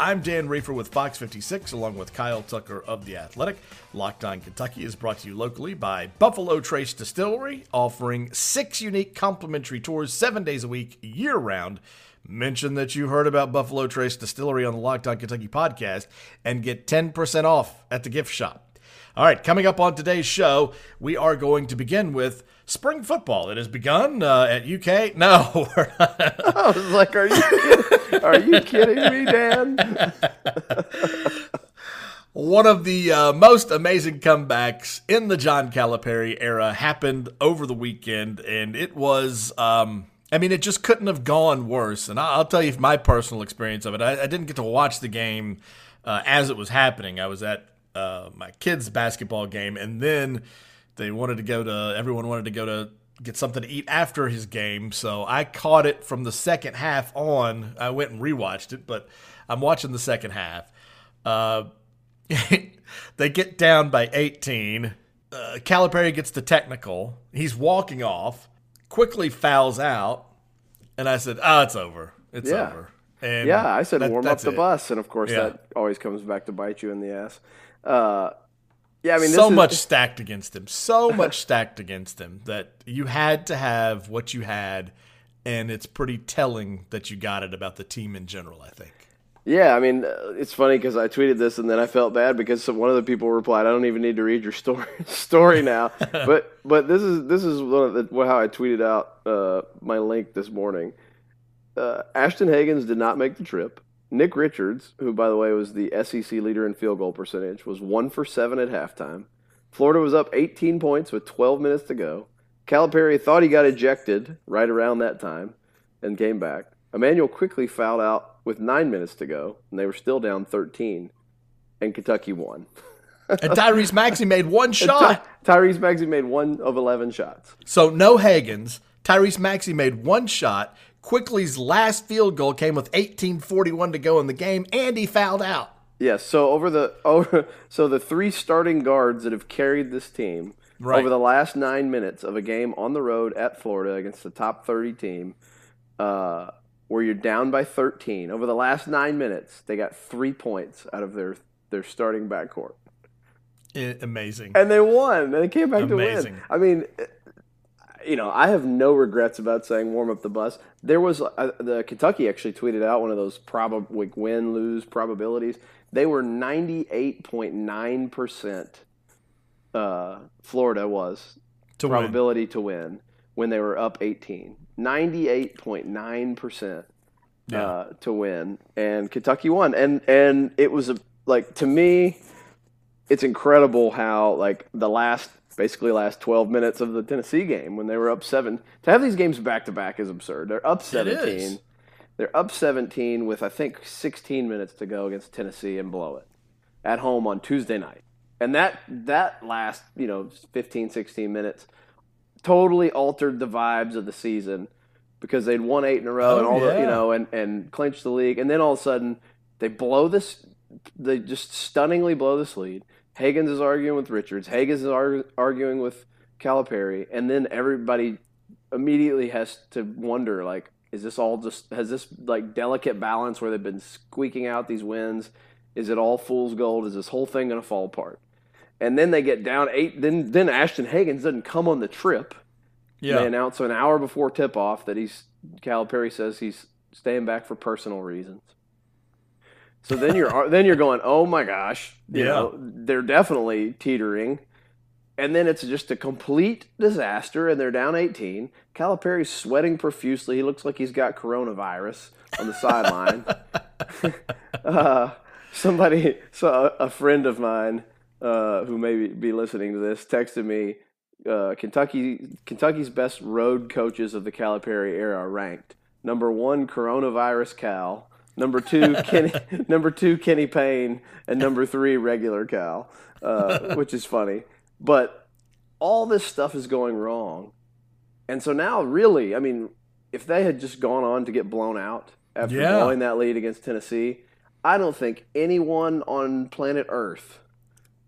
I'm Dan Reefer with Fox 56, along with Kyle Tucker of The Athletic. Locked On Kentucky is brought to you locally by Buffalo Trace Distillery, offering six unique complimentary tours seven days a week, year round. Mention that you heard about Buffalo Trace Distillery on the Locked On Kentucky podcast and get 10% off at the gift shop. All right, coming up on today's show, we are going to begin with spring football. It has begun uh, at UK. No. I was like, "Are you kidding? Are you kidding me, Dan?" One of the uh, most amazing comebacks in the John Calipari era happened over the weekend, and it was. Um, I mean, it just couldn't have gone worse. And I'll tell you my personal experience of it. I, I didn't get to watch the game uh, as it was happening. I was at uh, my kids' basketball game, and then they wanted to go to. Everyone wanted to go to get something to eat after his game, so I caught it from the second half on. I went and rewatched it, but I'm watching the second half. Uh, they get down by 18. Uh, Calipari gets the technical. He's walking off, quickly fouls out, and I said, "Oh, it's over. It's Yeah. over." And Yeah, I said that- warm up the it. bus, and of course Yeah. that always comes back to bite you in the ass. Uh, yeah, I mean, this so is- much stacked against him. So much stacked against him that you had to have what you had, and it's pretty telling that you got it about the team in general. I think. Yeah, I mean, uh, it's funny because I tweeted this and then I felt bad because some, one of the people replied, "I don't even need to read your story story now." but but this is this is one of the, how I tweeted out uh, my link this morning. Uh, Ashton Hagans did not make the trip. Nick Richards, who by the way was the SEC leader in field goal percentage, was one for seven at halftime. Florida was up 18 points with 12 minutes to go. Calipari thought he got ejected right around that time and came back. Immanuel Quickley fouled out with nine minutes to go, and they were still down 13, and Kentucky won. And Tyrese Maxey made one shot. Ty- Tyrese Maxey made one of 11 shots. So no Hagans. Tyrese Maxey made one shot. Quickley's last field goal came with 18:41 to go in the game, and he fouled out. Yes, so over the over so the three starting guards that have carried this team Right. over the last nine minutes of a game on the road at Florida against the top 30 team, uh, where you're down by 13. Over the last nine minutes, they got three points out of their their starting backcourt. I- amazing. and they won. And they came back Amazing. to win. I mean, you know, I have no regrets about saying warm up the bus. There was uh, the Kentucky actually tweeted out one of those probab like win lose probabilities. They were ninety eight point nine percent. Uh, Florida was To win. probability to win when they were up eighteen. Ninety eight point nine percent uh, to win, and Kentucky won. And and it was a like to me, it's incredible how like the last basically last 12 minutes of the Tennessee game when they were up 7 to have these games back to back is absurd. They're up 17. is. They're up 17 with I think 16 minutes to go against Tennessee and blow it at home on Tuesday night. And that that last, you know, 15 16 minutes totally altered the vibes of the season because they'd won 8 in a row and Oh, all the, you know, and and clinched the league and then all of a sudden they blow this they just stunningly blow this lead. Hagans is arguing with Richards. Hagans is argu- arguing with Calipari, and then everybody immediately has to wonder like, is this all just has this like delicate balance where they've been squeaking out these wins? Is it all fool's gold? Is this whole thing going to fall apart? And then they get down eight. Then then Ashton Hagans doesn't come on the trip. yeah. They announce an hour before tip off that he's Calipari says he's staying back for personal reasons. So then you're then you're going, oh my gosh, you Yeah. know, they're definitely teetering, and then it's just a complete disaster, and they're down 18. Calipari's sweating profusely. He looks like he's got coronavirus on the sideline. uh, somebody, so a friend of mine uh, who may be listening to this, texted me. Uh, Kentucky, Kentucky's best road coaches of the Calipari era are ranked number one, coronavirus Cal. Number two, Kenny. number two, Kenny Payne, and number three, regular Cal, uh, which is funny. But all this stuff is going wrong, and so now, really, I mean, if they had just gone on to get blown out after Yeah. blowing that lead against Tennessee, I don't think anyone on planet Earth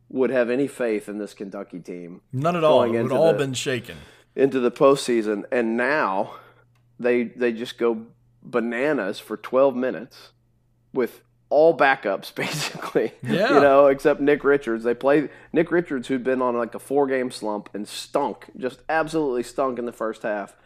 would have any faith in this Kentucky team None at all. It would all the- been shaken. into the postseason, and now they they just go bananas for 12 minutes with all backups basically. Yeah. you know, except Nick Richards. They play Nick Richards, who'd been on like a four game slump and stunk, just absolutely stunk in the first half.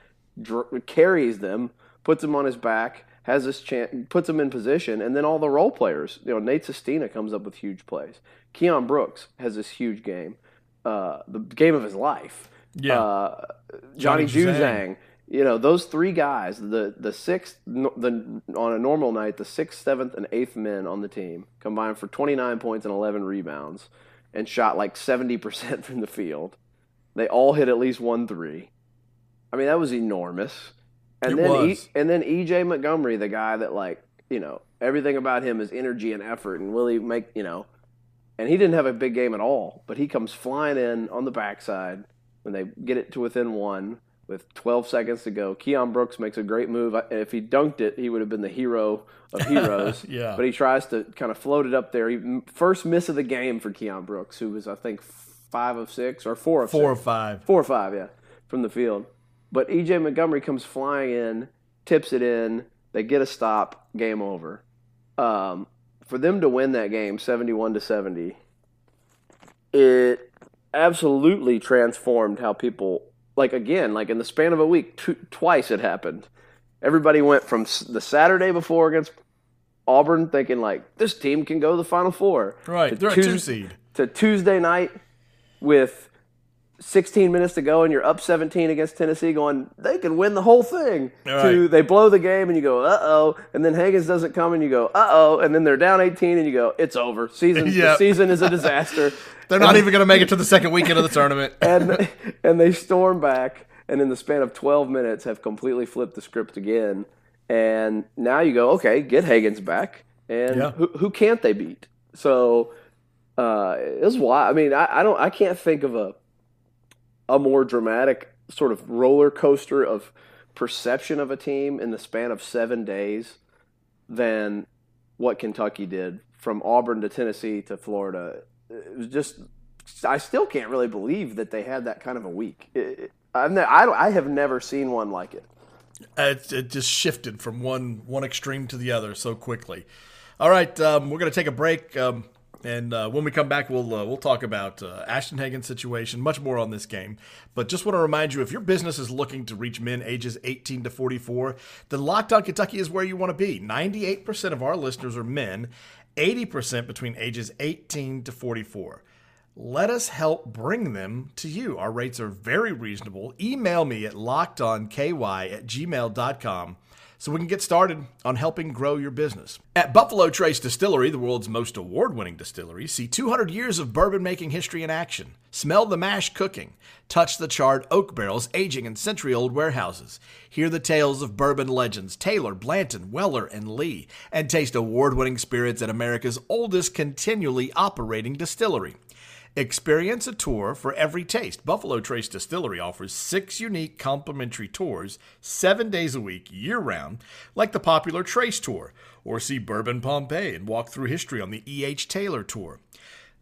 Dr- carries them, puts them on his back, has this chance, puts them in position, and then all the role players. You know, Nate Sestina comes up with huge plays. Keion Brooks has this huge game, uh, the game of his life. Yeah. Uh, Johnny, Johnny Juzang. Juzang. You know those three guys. The the sixth the on a normal night, the sixth, seventh, and eighth men on the team combined for 29 points and 11 rebounds, and shot like 70 percent from the field. They all hit at least one three. I mean that was enormous. And It then. E- and then EJ Montgomery, the guy that like you know everything about him is energy and effort, and will he make you know? And he didn't have a big game at all, but he comes flying in on the backside when they get it to within one with 12 seconds to go. Keion Brooks makes a great move. If he dunked it, he would have been the hero of heroes. Yeah. But he tries to kind of float it up there. He, first miss of the game for Keion Brooks, who was, I think, five of six or four of Four or six. five. Four or five, yeah, from the field. But EJ Montgomery comes flying in, tips it in. They get a stop. Game over. Um, for them to win that game, seventy-one to seventy, it absolutely transformed how people like again like in the span of a week tw- twice it happened everybody went from s- the saturday before against auburn thinking like this team can go to the final four Right. to They're a two seed. to tuesday night with 16 minutes to go and you're up 17 against tennessee going they can win the whole thing. Right. to they blow the game and you go uh-oh. And then Hagans doesn't come and you go uh-oh. And then they're down 18 and you go it's over. Season the season is a disaster. They're not even going to make it to the second weekend of the tournament. and and they storm back and in the span of 12 minutes have completely flipped the script again. And now you go okay get Hagans back. And Yeah. who, who can't they beat? So uh it's why I mean I, I don't I can't think of a a more dramatic sort of roller coaster of perception of a team in the span of seven days than what Kentucky did from Auburn to Tennessee to Florida. It was just, I still can't really believe that they had that kind of a week. It, I've ne- I, I have never seen one like it. Uh, It, it just shifted from one one extreme to the other so quickly. All right, um, we're going to take a break, um, and uh, when we come back, we'll uh, we'll talk about uh, Ashton Hagans' situation, much more on this game. But just want to remind you, if your business is looking to reach men ages 18 to 44, then Locked On Kentucky is where you want to be. 98% of our listeners are men, 80% between ages 18 to 44. Let us help bring them to you. Our rates are very reasonable. Email me at lockedonky at gmail.com so we can get started on helping grow your business. At Buffalo Trace Distillery, the world's most award winning distillery, see 200 years of bourbon making history in action. Smell the mash cooking. Touch the charred oak barrels aging in century old warehouses. Hear the tales of bourbon legends Taylor, Blanton, Weller, and Lee. And taste award winning spirits at America's oldest continually operating distillery. Experience a tour for every taste. Buffalo Trace Distillery offers six unique complimentary tours seven days a week, year round, like the popular Trace Tour, or see Bourbon Pompeii and walk through history on the E.H. Taylor Tour.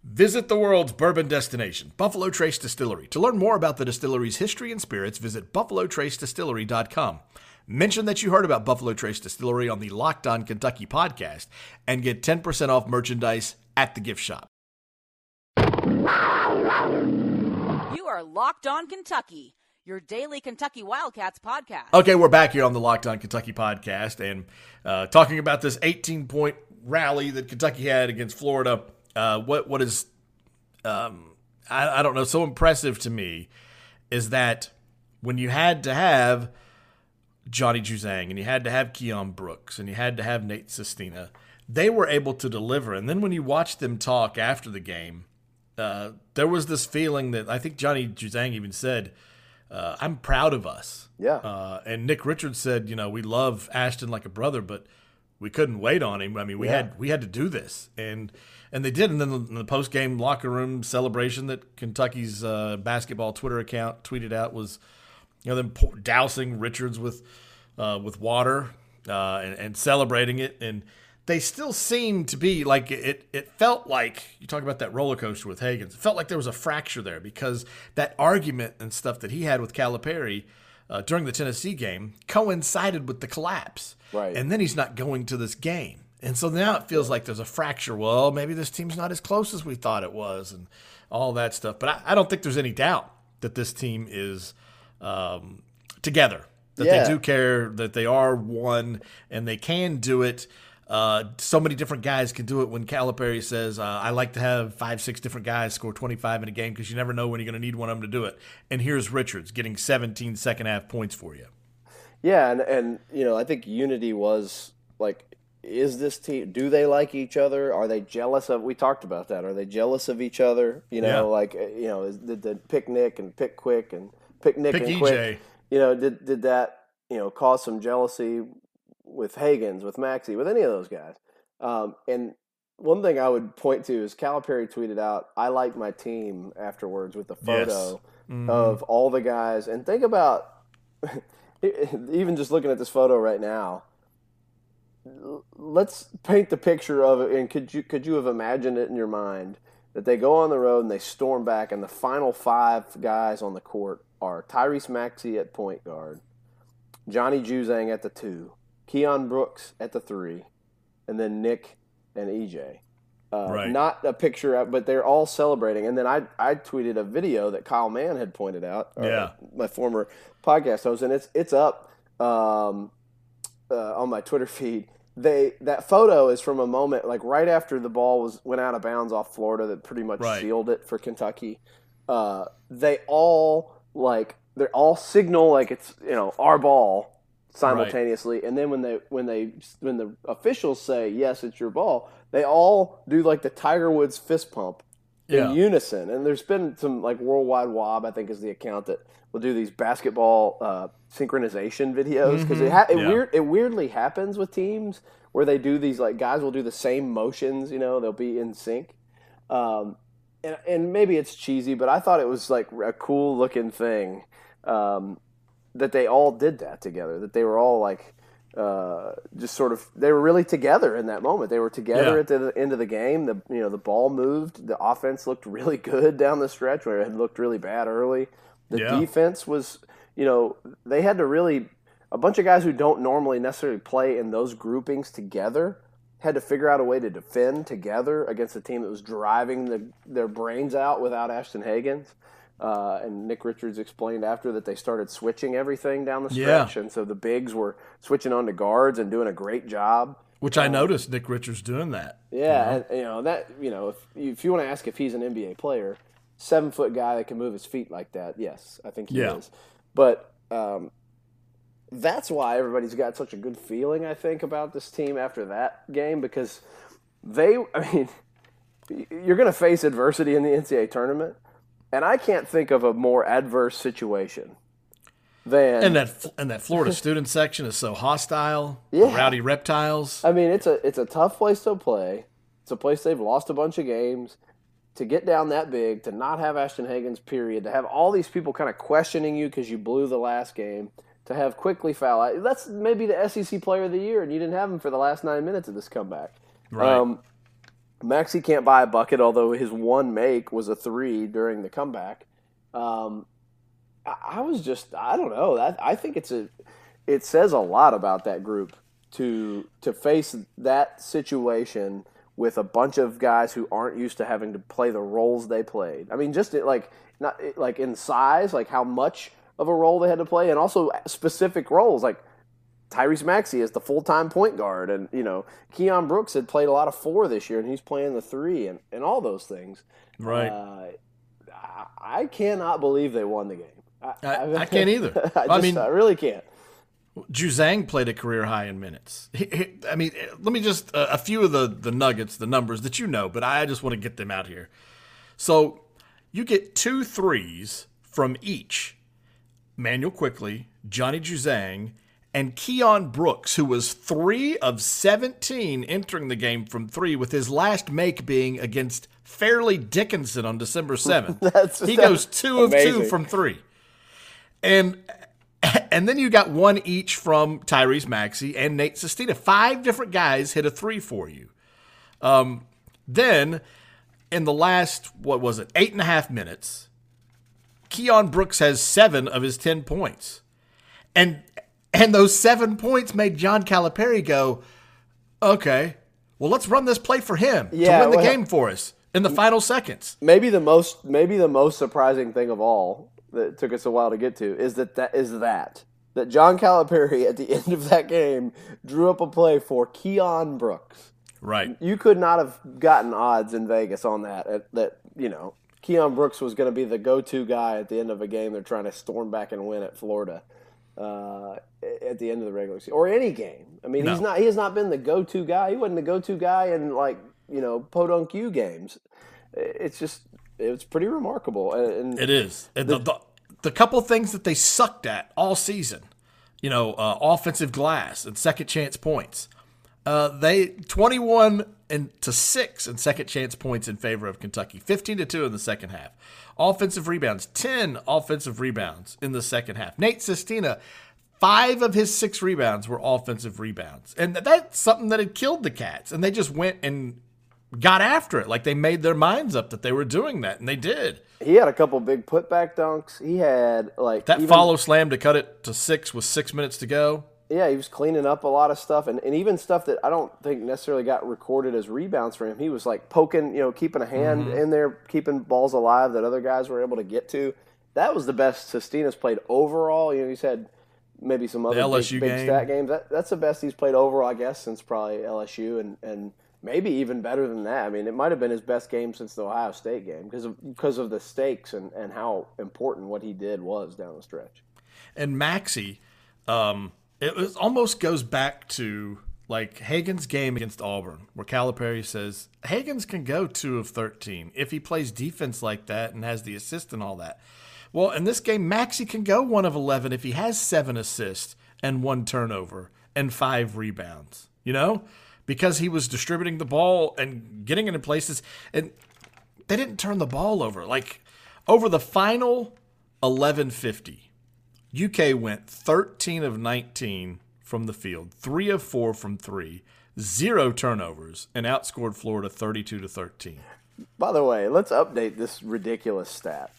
Visit the world's bourbon destination, Buffalo Trace Distillery. To learn more about the distillery's history and spirits, visit buffalotracedistillery.com. Mention that you heard about Buffalo Trace Distillery on the Locked On Kentucky podcast and get 10% off merchandise at the gift shop. You are Locked On Kentucky, your daily Kentucky Wildcats podcast. Okay, we're back here on the Locked On Kentucky podcast and uh, talking about this 18 point rally that Kentucky had against Florida. Uh, what what is um, I, I don't know so impressive to me is that when you had to have Johnny Juzang and you had to have Keion Brooks and you had to have Nate Sestina, they were able to deliver. And then when you watch them talk after the game, uh, there was this feeling that I think Johnny Juzang even said, uh, "I'm proud of us." Yeah. Uh, and Nick Richards said, "You know, we love Ashton like a brother, but we couldn't wait on him. I mean, we Yeah. had we had to do this, and and they did. And then the, the post game locker room celebration that Kentucky's uh, basketball Twitter account tweeted out was, you know, them dousing Richards with uh, with water uh, and, and celebrating it, and they still seem to be like it. It felt like you talk about that roller coaster with Hagans. It felt like there was a fracture there because that argument and stuff that he had with Calipari uh, during the Tennessee game coincided with the collapse. Right. And then he's not going to this game. And so now it feels like there's a fracture. Well, maybe this team's not as close as we thought it was, and all that stuff. But I, I don't think there's any doubt that this team is um, together, that Yeah. they do care, that they are one, and they can do it. Uh, so many different guys can do it when Calipari says, uh, I like to have five, six different guys score 25 in a game because you never know when you're going to need one of them to do it. And here's Richards getting 17 second half points for you. Yeah, and and you know, I think unity was like is this team do they like each other? Are they jealous of we talked about that. Are they jealous of each other? You know, Yeah. like you know, did the pick Nick and pick quick and pick Nick Pick and EJ. quick you know, did did that, you know, cause some jealousy with Hagans, with Maxey, with any of those guys? Um, and one thing I would point to is Calipari tweeted out, "I like my team" afterwards with the photo Mhm. of all the guys. And think about even just looking at this photo right now. Let's paint the picture of it. And could you could you have imagined it in your mind that they go on the road and they storm back, and the final five guys on the court are Tyrese Maxey at point guard, Johnny Juzang at the two, Keion Brooks at the three, and then Nick and EJ. Uh, Right. Not a picture, but they're all celebrating. And then I I tweeted a video that Kyle Mann had pointed out. Yeah. my former podcast host, and it's it's up um, uh, on my Twitter feed. They that photo is from a moment like right after the ball was went out of bounds off Florida that pretty much Right. sealed it for Kentucky. Uh, they all like they're all signal like it's you know our ball simultaneously, and then when they when they when the officials say yes it's your ball, they all do like the Tiger Woods fist pump Yeah. in unison. And there's been some like Worldwide Wob, I think, is the account that will do these basketball uh, synchronization videos because it, ha- it Yeah. weird it weirdly happens with teams where they do these like guys will do the same motions. You know, they'll be in sync. Um, and, and maybe it's cheesy, but I thought it was like a cool looking thing um, that they all did that together. That they were all like uh, just sort of they were really together in that moment. They were together Yeah. at the end of the game. The you know the ball moved. The offense looked really good down the stretch where it had looked really bad early. The Yeah. defense was you know they had to really a bunch of guys who don't normally necessarily play in those groupings together had to figure out a way to defend together against a team that was driving the, their brains out without Ashton Hagans. Uh, and Nick Richards explained after that they started switching everything down the Yeah. stretch, and so the bigs were switching on to guards and doing a great job. Which I noticed Nick Richards doing that. Yeah, and, you know that. You know, if if you want to ask if he's an NBA player, seven foot guy that can move his feet like that, yes, I think he Yeah. is. But um, that's why everybody's got such a good feeling. I think about this team after that game because they. I mean, you're going to face adversity in the NCAA tournament, and I can't think of a more adverse situation than And that and that Florida student section is so hostile. Yeah. Rowdy reptiles. I mean, it's a it's a tough place to play. It's a place they've lost a bunch of games. To get down that big, to not have Ashton Hagans, period, to have all these people kind of questioning you because you blew the last game, to have Quickley foul out. That's maybe the SEC Player of the Year, and you didn't have him for the last nine minutes of this comeback. Right. Um, Maxey can't buy a bucket, although his one make was a three during the comeback. Um, I, I was just, I don't know. I think it's a, it says a lot about that group to to face that situation with a bunch of guys who aren't used to having to play the roles they played. I mean, just like not like in size, like how much of a role they had to play, and also specific roles like Tyrese Maxey is the full time point guard, and you know Keion Brooks had played a lot of four this year, and he's playing the three, and, and all those things. Right. Uh, I, I cannot believe they won the game. I- I can't either. I, I mean- I really can't. Juzang played a career high in minutes. He- he- I mean, let me just uh, a few of the the nuggets, the numbers that you know, but I just want to get them out here. So you get two threes from each Manuel Quickley, Johnny Juzang, And Keion Brooks, who was three of 17 entering the game from three, with his last make being against Fairleigh Dickinson on December 7th. That's- he goes two of two from three. And and then you got one each from Tyrese Maxey and Nate Sestina. Five different guys hit a three for you. Um, then in the last, what was it, eight and a half minutes, Keion Brooks has seven of his ten points. And and those seven points made John Calipari go, okay, well let's run this play for him Yeah, to win the well- game for us in the final seconds. maybe the most maybe the most surprising thing of all that took us a while to get to is that that is that that John Calipari at the end of that game drew up a play for Keion Brooks. Right. You could not have gotten odds in Vegas on that. That you know Keion Brooks was going to be the go-to guy at the end of a game they're trying to storm back and win at Florida. Uh, at the end of the regular season or any game. I mean, he's not. He has not been the go-to guy. He wasn't the go-to guy in like you know podunk U games. It's just it's pretty remarkable. And, and It is. And the, the, the couple things that they sucked at all season, you know, uh, offensive glass and second chance points. Uh, they 21 and to 6 in second chance points in favor of Kentucky, 15 to 2 in the second half. Offensive rebounds, 10 offensive rebounds in the second half. Nate Sestina, 5 of his 6 rebounds were offensive rebounds. And that's something that had killed the Cats and they just went and got after it like they made their minds up that they were doing that and they did. he had a couple big putback dunks. He had like That even- follow slam to cut it to six with six minutes to go. Yeah, he was cleaning up a lot of stuff, and, and even stuff that I don't think necessarily got recorded as rebounds for him. He was like poking, you know, keeping a hand Mm-hmm. in there, keeping balls alive that other guys were able to get to. That was the best Sestina's played overall. You know, he's had maybe some other LSU big, big game. stat games. That, that's the best he's played overall, I guess, since probably LSU, and, and maybe even better than that. I mean, it might have been his best game since the Ohio State game because of because of the stakes and, and how important what he did was down the stretch. And Maxey, um, it was, almost goes back to like Hagans' game against Auburn, where Calipari says Hagans can go two of 13 if he plays defense like that and has the assist and all that. Well, in this game, Maxey can go one of 11 if he has seven assists and one turnover and five rebounds, you know, because he was distributing the ball and getting it in places. And they didn't turn the ball over. Like over the final 1150, UK went 13 of 19 from the field, 3 of 4 from 3, 0 turnovers and outscored Florida 32 to 13. By the way, let's update this ridiculous stat.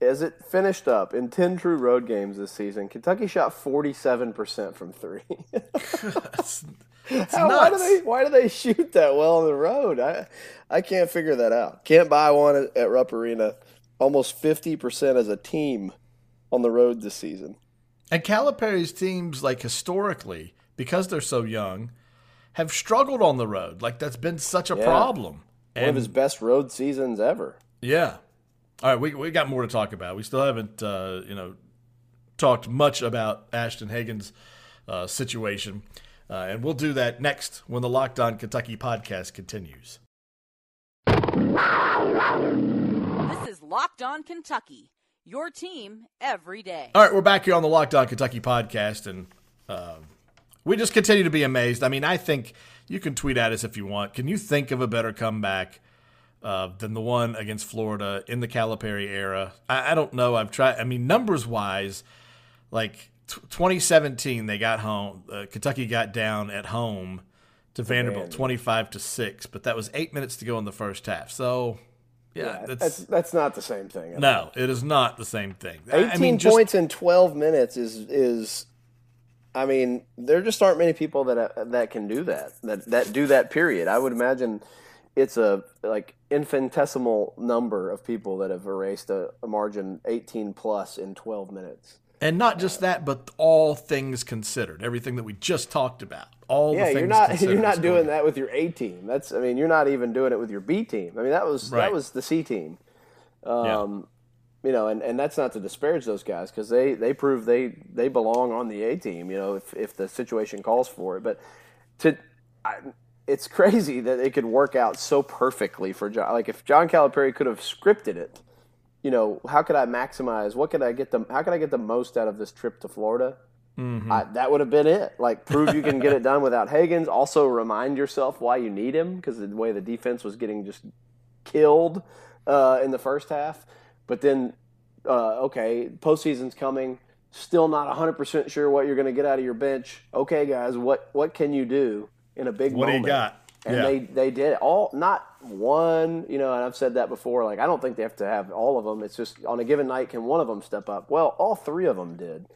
As it finished up in 10 true road games this season, Kentucky shot 47% from three. It's How- why, do they, why do they shoot that well on the road? I, I can't figure that out. Can't buy one at, at Rupp Arena. Almost 50% as a team on the road this season. And Calipari's teams like historically because they're so young have struggled on the road. Like that's been such a Yeah. problem. One of his best road seasons ever. Yeah. All right, we we got more to talk about. We still haven't uh, you know talked much about Ashton Hagans' uh, situation, uh, and we'll do that next when the Locked On Kentucky podcast continues. This is Locked On Kentucky, your team every day. All right, we're back here on the Locked On Kentucky podcast, and um, we just continue to be amazed. I mean, I think you can tweet at us if you want. Can you think of a better comeback uh, than the one against Florida in the Calipari era? I, I don't know. I've tried. I mean, numbers wise, like t- 2017, they got home. Uh, Kentucky got down at home to Vanderbilt, Vanderbilt. 25 to six, but that was eight minutes to go in the first half. So, yeah, Yeah, that's, that's that's not the same thing. no, it is not the same thing. I- 18 I mean, just- points in 12 minutes is is I mean, there just aren't many people that that can do that. That that do that period. I would imagine it's a like infinitesimal number of people that have erased a, a margin 18 plus in 12 minutes. And not just that, but all things considered, everything that we just talked about, all the Yeah, things you're not you're not doing that with your A team. That's I mean, you're not even doing it with your B team. I mean, that was Right. that was the C team. Yeah. Um, you know, and, and that's not to disparage those guys because they, they prove they, they belong on the A team. You know, if, if the situation calls for it. But to, I, it's crazy that it could work out so perfectly for John. Like if John Calipari could have scripted it, you know, how could I maximize? What could I get them? How could I get the most out of this trip to Florida? Mm-hmm. I, that would have been it. Like, prove you can get it done without Hagans. Also, remind yourself why you need him because the way the defense was getting just killed uh, in the first half. But then, uh, okay, postseason's coming. Still not 100% sure what you're going to get out of your bench. Okay, guys, what, what can you do in a big what moment? What do you got? And yeah. they, they did it all, not one, you know, and I've said that before. Like, I don't think they have to have all of them. It's just on a given night, can one of them step up? Well, all three of them did.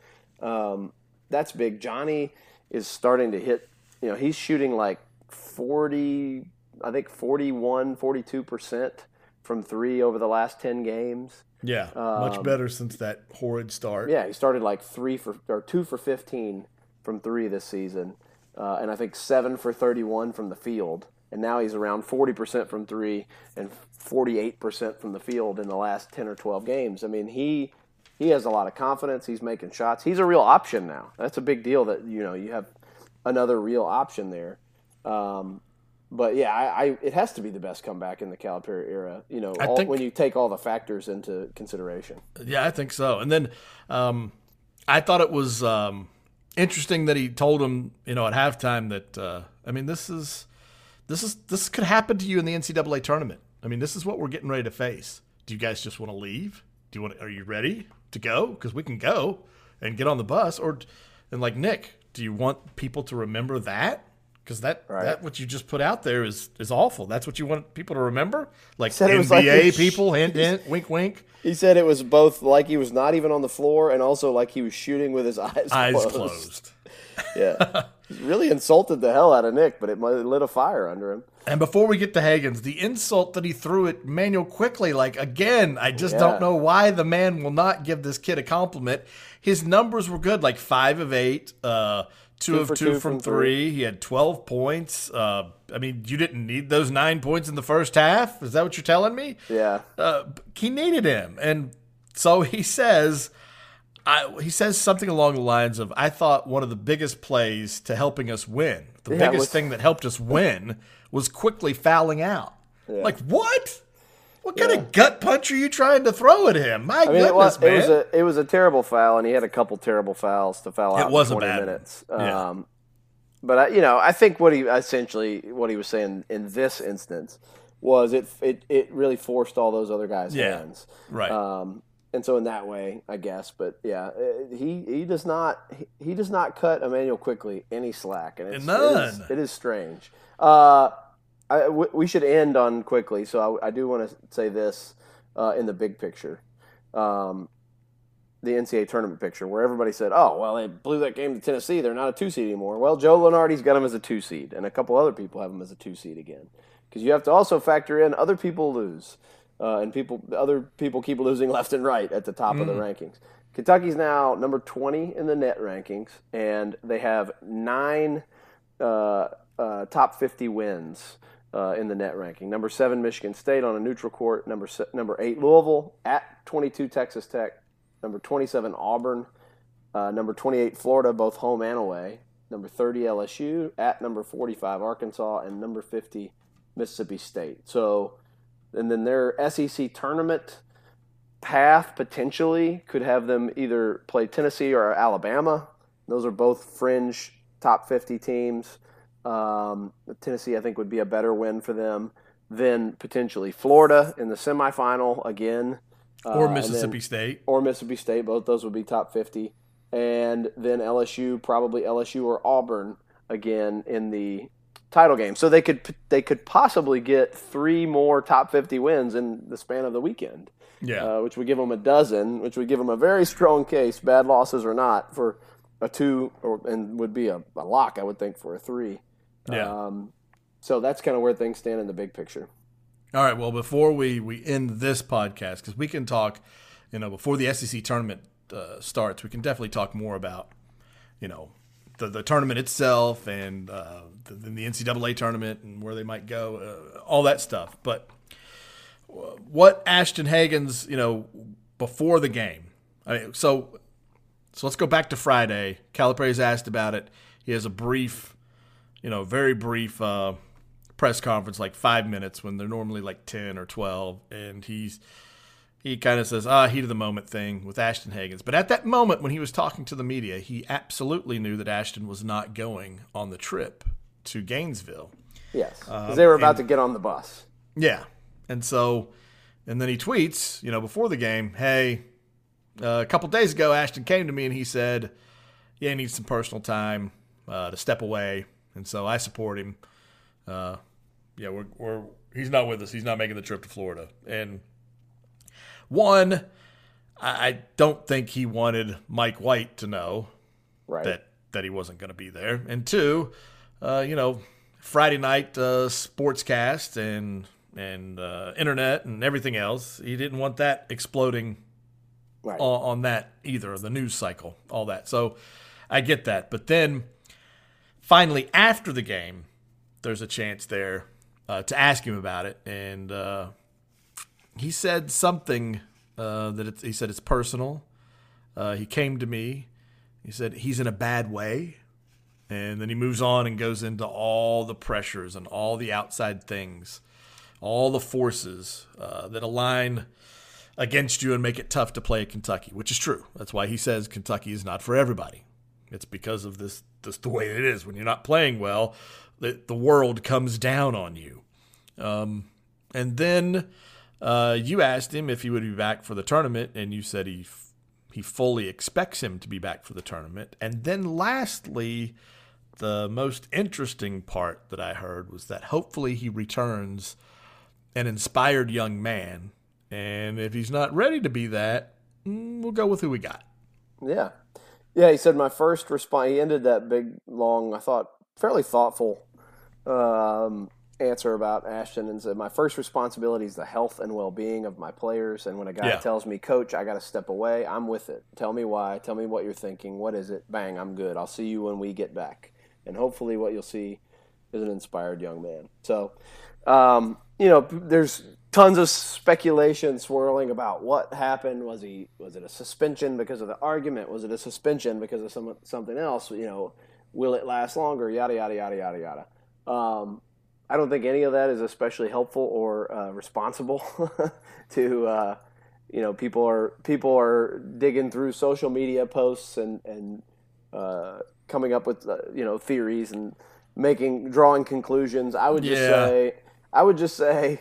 Um, that's big. Johnny is starting to hit, you know, he's shooting like 40, I think 41, 42% from three over the last 10 games. Yeah, much um, better since that horrid start. Yeah, he started like three for, or two for 15 from three this season. Uh, and I think seven for 31 from the field. And now he's around 40% from three and 48% from the field in the last 10 or 12 games. I mean, he he has a lot of confidence. He's making shots. He's a real option now. That's a big deal that you know you have another real option there. Um, but yeah, I, I, it has to be the best comeback in the Calipari era. You know, all, think, when you take all the factors into consideration. Yeah, I think so. And then um, I thought it was um, interesting that he told him, you know, at halftime that uh, I mean, this is this is this could happen to you in the NCAA tournament. I mean, this is what we're getting ready to face. Do you guys just want to leave? Do you want? To, are you ready to go? Because we can go and get on the bus. Or, and like Nick, do you want people to remember that? Because that right. that what you just put out there is is awful. That's what you want people to remember. Like NBA like people, hint hint, wink wink. He said it was both like he was not even on the floor, and also like he was shooting with his eyes eyes closed. closed. yeah, really insulted the hell out of Nick, but it lit a fire under him. And before we get to Hagans, the insult that he threw at Manuel Quickley, like again, I just yeah. don't know why the man will not give this kid a compliment. His numbers were good, like five of eight, uh, two, two of two, two from, from three. three. He had twelve points. Uh, I mean, you didn't need those nine points in the first half. Is that what you're telling me? Yeah. Uh, he needed him, and so he says. I, he says something along the lines of, "I thought one of the biggest plays to helping us win, the yeah, biggest with, thing that helped us win, was Quickley fouling out. Yeah. Like what? What kind yeah. of gut punch are you trying to throw at him? My I mean, goodness, it was, man! It was a it was a terrible foul, and he had a couple terrible fouls to foul out. It was in twenty minutes. Yeah. Um, but I, you know, I think what he essentially what he was saying in this instance was it it it really forced all those other guys' yeah. hands. Right. Um, and so in that way, I guess. But yeah, uh, he he does not he, does not cut Immanuel Quickley any slack, and it's, None. It is, it is strange. Uh, I, w- we should end on Quickley, so I, I do want to say this uh, in the big picture, um, the NCAA tournament picture, where everybody said, "Oh, well, they blew that game to Tennessee; they're not a two seed anymore." Well, Joe Lunardi's got them as a two seed, and a couple other people have them as a two seed again, because you have to also factor in other people lose, uh, and people other people keep losing left and right at the top mm. of the mm. rankings. Kentucky's now number twenty in the net rankings, and they have nine. Uh, uh, top 50 wins uh, in the net ranking. Number seven, Michigan State on a neutral court. Number se- number eight, Louisville at 22, Texas Tech. Number 27, Auburn. Uh, number 28, Florida, both home and away. Number 30, LSU at number 45, Arkansas, and number 50, Mississippi State. So, and then their SEC tournament path potentially could have them either play Tennessee or Alabama. Those are both fringe top 50 teams. Um, Tennessee, I think, would be a better win for them than potentially Florida in the semifinal again. Or uh, Mississippi then, State. Or Mississippi State. Both those would be top 50. And then LSU, probably LSU or Auburn again in the title game. So they could they could possibly get three more top 50 wins in the span of the weekend. Yeah. Uh, which would give them a dozen, which would give them a very strong case, bad losses or not, for a two, or and would be a, a lock, I would think, for a three. Yeah. Um, so that's kind of where things stand in the big picture. All right. Well, before we we end this podcast, because we can talk, you know, before the SEC tournament uh, starts, we can definitely talk more about, you know, the the tournament itself and uh, the, the NCAA tournament and where they might go, uh, all that stuff. But what Ashton Hagans, you know, before the game. I mean, so so let's go back to Friday. Calipari's asked about it. He has a brief you know, very brief uh, press conference, like five minutes when they're normally like 10 or 12. And he's, he kind of says, ah, heat of the moment thing with Ashton Hagans. But at that moment, when he was talking to the media, he absolutely knew that Ashton was not going on the trip to Gainesville. Yes, because um, they were about and, to get on the bus. Yeah, and so, and then he tweets, you know, before the game, hey, uh, a couple days ago, Ashton came to me and he said, yeah, he needs some personal time uh, to step away, and so I support him. Uh, yeah, we're, we're he's not with us. He's not making the trip to Florida, and one, I don't think he wanted Mike White to know right. that that he wasn't going to be there, and two, uh, you know, Friday night uh, sportscast and and uh, internet and everything else. He didn't want that exploding right. on, on, that either. The news cycle, all that. So I get that, but then finally after the game, there's a chance there uh, to ask him about it, and uh, he said something uh, that he said it's personal. Uh, he came to me. He said he's in a bad way. And then he moves on and goes into all the pressures and all the outside things, all the forces uh, that align against you and make it tough to play at Kentucky, which is true. That's why he says Kentucky is not for everybody. It's because of this, this the way it is. When you're not playing well, the, the world comes down on you. Um, and then uh, you asked him if he would be back for the tournament, and you said he f- he fully expects him to be back for the tournament. And then, lastly, the most interesting part that I heard was that hopefully he returns an inspired young man. And if he's not ready to be that, mm, we'll go with who we got. Yeah. Yeah, he said my first response, he ended that big, long, I thought, fairly thoughtful um, answer about Ashton and said, My first responsibility is the health and well being of my players. And when a guy yeah. tells me, Coach, I got to step away, I'm with it. Tell me why. Tell me what you're thinking. What is it? Bang, I'm good. I'll see you when we get back. And hopefully, what you'll see is an inspired young man. So, um, you know, there's tons of speculation swirling about what happened. Was he was it a suspension because of the argument? Was it a suspension because of some, something else? You know, will it last longer? Yada yada yada yada yada. Um, I don't think any of that is especially helpful or uh, responsible to uh, you know people are people are digging through social media posts and and uh, coming up with uh, you know theories and making drawing conclusions. I would just yeah. say I would just say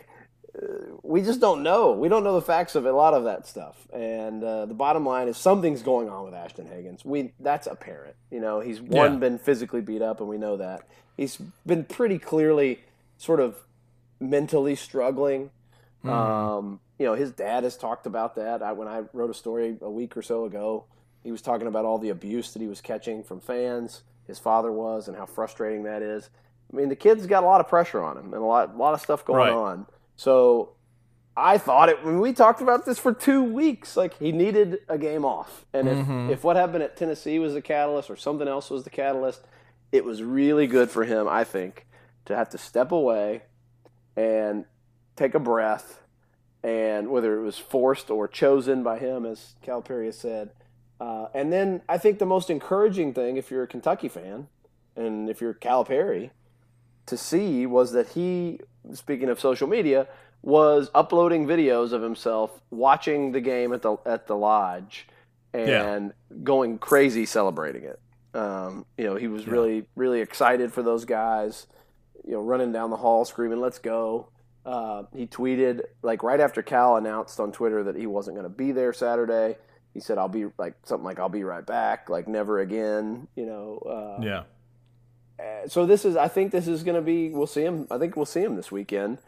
uh, we just don't know. We don't know the facts of a lot of that stuff. And uh, the bottom line is something's going on with Ashton Hagans. We that's apparent. You know, he's one yeah. been physically beat up, and we know that. He's been pretty clearly sort of mentally struggling. Mm. Um, you know, his dad has talked about that. I, when I wrote a story a week or so ago, he was talking about all the abuse that he was catching from fans. His father was, and how frustrating that is. I mean, the kid's got a lot of pressure on him and a lot, a lot of stuff going right. on. So I thought it when we talked about this for two weeks, like he needed a game off. And if, mm-hmm. if what happened at Tennessee was the catalyst or something else was the catalyst, it was really good for him, I think, to have to step away and take a breath, and whether it was forced or chosen by him, as Calipari has said. Uh, and then I think the most encouraging thing, if you're a Kentucky fan, and if you're Calipari, to see was that he, speaking of social media, was uploading videos of himself watching the game at the at the lodge and yeah. going crazy celebrating it. Um, you know, he was yeah. really really excited for those guys you know, running down the hall screaming, "Let's go!" Uh, he tweeted like right after Cal announced on Twitter that he wasn't going to be there Saturday. He said, "I'll be like something like I'll be right back, like never again." You know. Uh, yeah. Uh, so this is, I think this is going to be. We'll see him. I think we'll see him this weekend.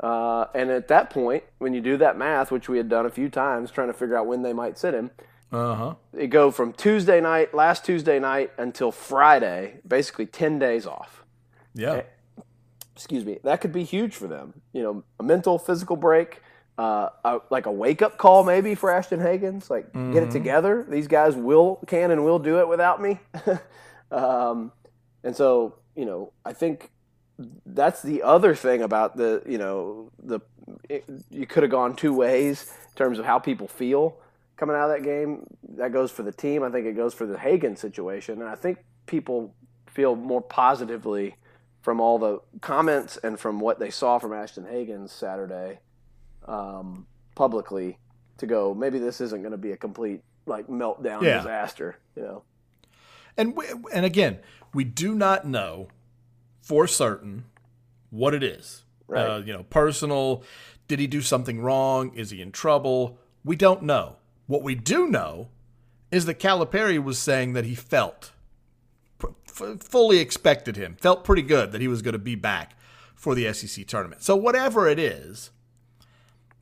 Uh, and at that point, when you do that math, which we had done a few times, trying to figure out when they might sit him, uh huh. It go from Tuesday night, last Tuesday night, until Friday, basically ten days off. Yeah excuse me, that could be huge for them. You know, a mental, physical break, uh, a, like a wake up call maybe for Ashton Hagans. Like, mm-hmm. get it mm-hmm. together. These guys will, can, and will do it without me. um, and so, you know, I think that's the other thing about the, you know, the it, you could have gone two ways in terms of how people feel coming out of that game. That goes for the team. I think it goes for the Hagan situation. And I think people feel more positively from all the comments and from what they saw from Ashton Hagans Saturday um, publicly to go. Maybe this isn't going to be a complete like meltdown Yeah. disaster. You know, And we, and again, we do not know for certain what it is. Right. Uh, you know, personal. Did he do something wrong? Is he in trouble? We don't know. What we do know is that Calipari was saying that he felt f- fully expected him, felt pretty good that he was going to be back for the SEC tournament. So whatever it is,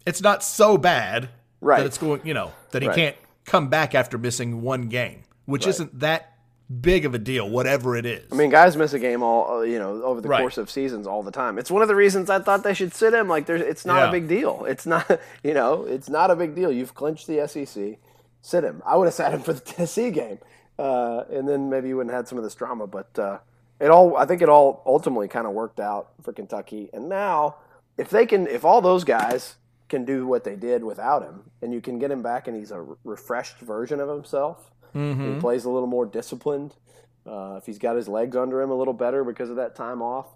it's not so bad Right. that it's going, you know, that he Right. can't come back after missing one game, which isn't that big of a deal, whatever it is. I mean, guys miss a game all uh, you know over the Right. course of seasons all the time. It's one of the reasons I thought they should sit him. Like, there's, it's not Yeah. a big deal. It's not, you know, it's not a big deal. You've clinched the SEC. Sit him. I would have sat him for the Tennessee game, uh, and then maybe you wouldn't have had some of this drama. But uh, it all, I think, it all ultimately kind of worked out for Kentucky. And now, if they can, if all those guys can do what they did without him, and you can get him back, and he's a refreshed version of himself. Mm-hmm. He plays a little more disciplined. Uh, if he's got his legs under him a little better because of that time off,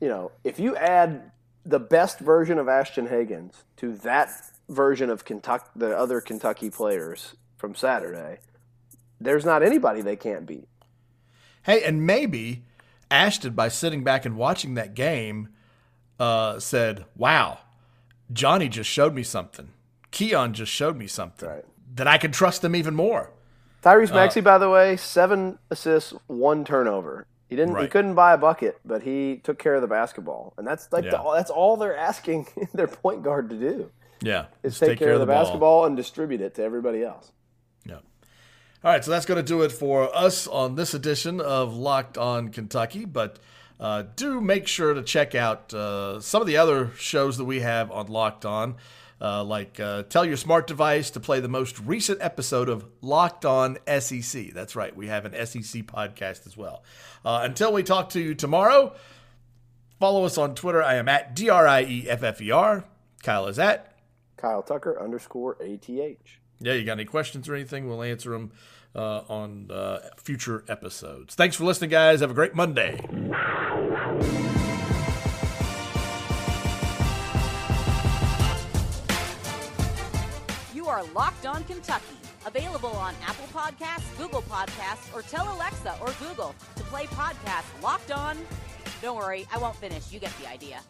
you know, if you add the best version of Ashton Hagans to that version of Kentucky, the other Kentucky players from Saturday, there's not anybody they can't beat. Hey, and maybe Ashton, by sitting back and watching that game, uh, said, "Wow, Johnny just showed me something. Keion just showed me something Right. that I can trust them even more." Tyrese Uh, Maxey, by the way, seven assists, one turnover. He didn't. He couldn't buy a bucket, but he took care of the basketball, and that's like Yeah. the, that's all they're asking their point guard to do Yeah, is just take, care, of the, ball. basketball and distribute it to everybody else. Yeah. All right, so that's going to do it for us on this edition of Locked On Kentucky. But uh, do make sure to check out uh, some of the other shows that we have on Locked On. Uh, like uh, tell your smart device to play the most recent episode of Locked On SEC. That's right, we have an SEC podcast as well. Uh, until we talk to you tomorrow, follow us on Twitter. I am at D R I E F F E R. Kyle is at Kyle Tucker underscore ATH. yeah, you got any questions or anything? We'll answer them uh, on uh, future episodes. Thanks for listening, guys. Have a great Monday. You are Locked On Kentucky. Available on Apple Podcasts, Google Podcasts, or tell Alexa or Google to play podcast Locked On. Don't worry, I won't finish. You get the idea.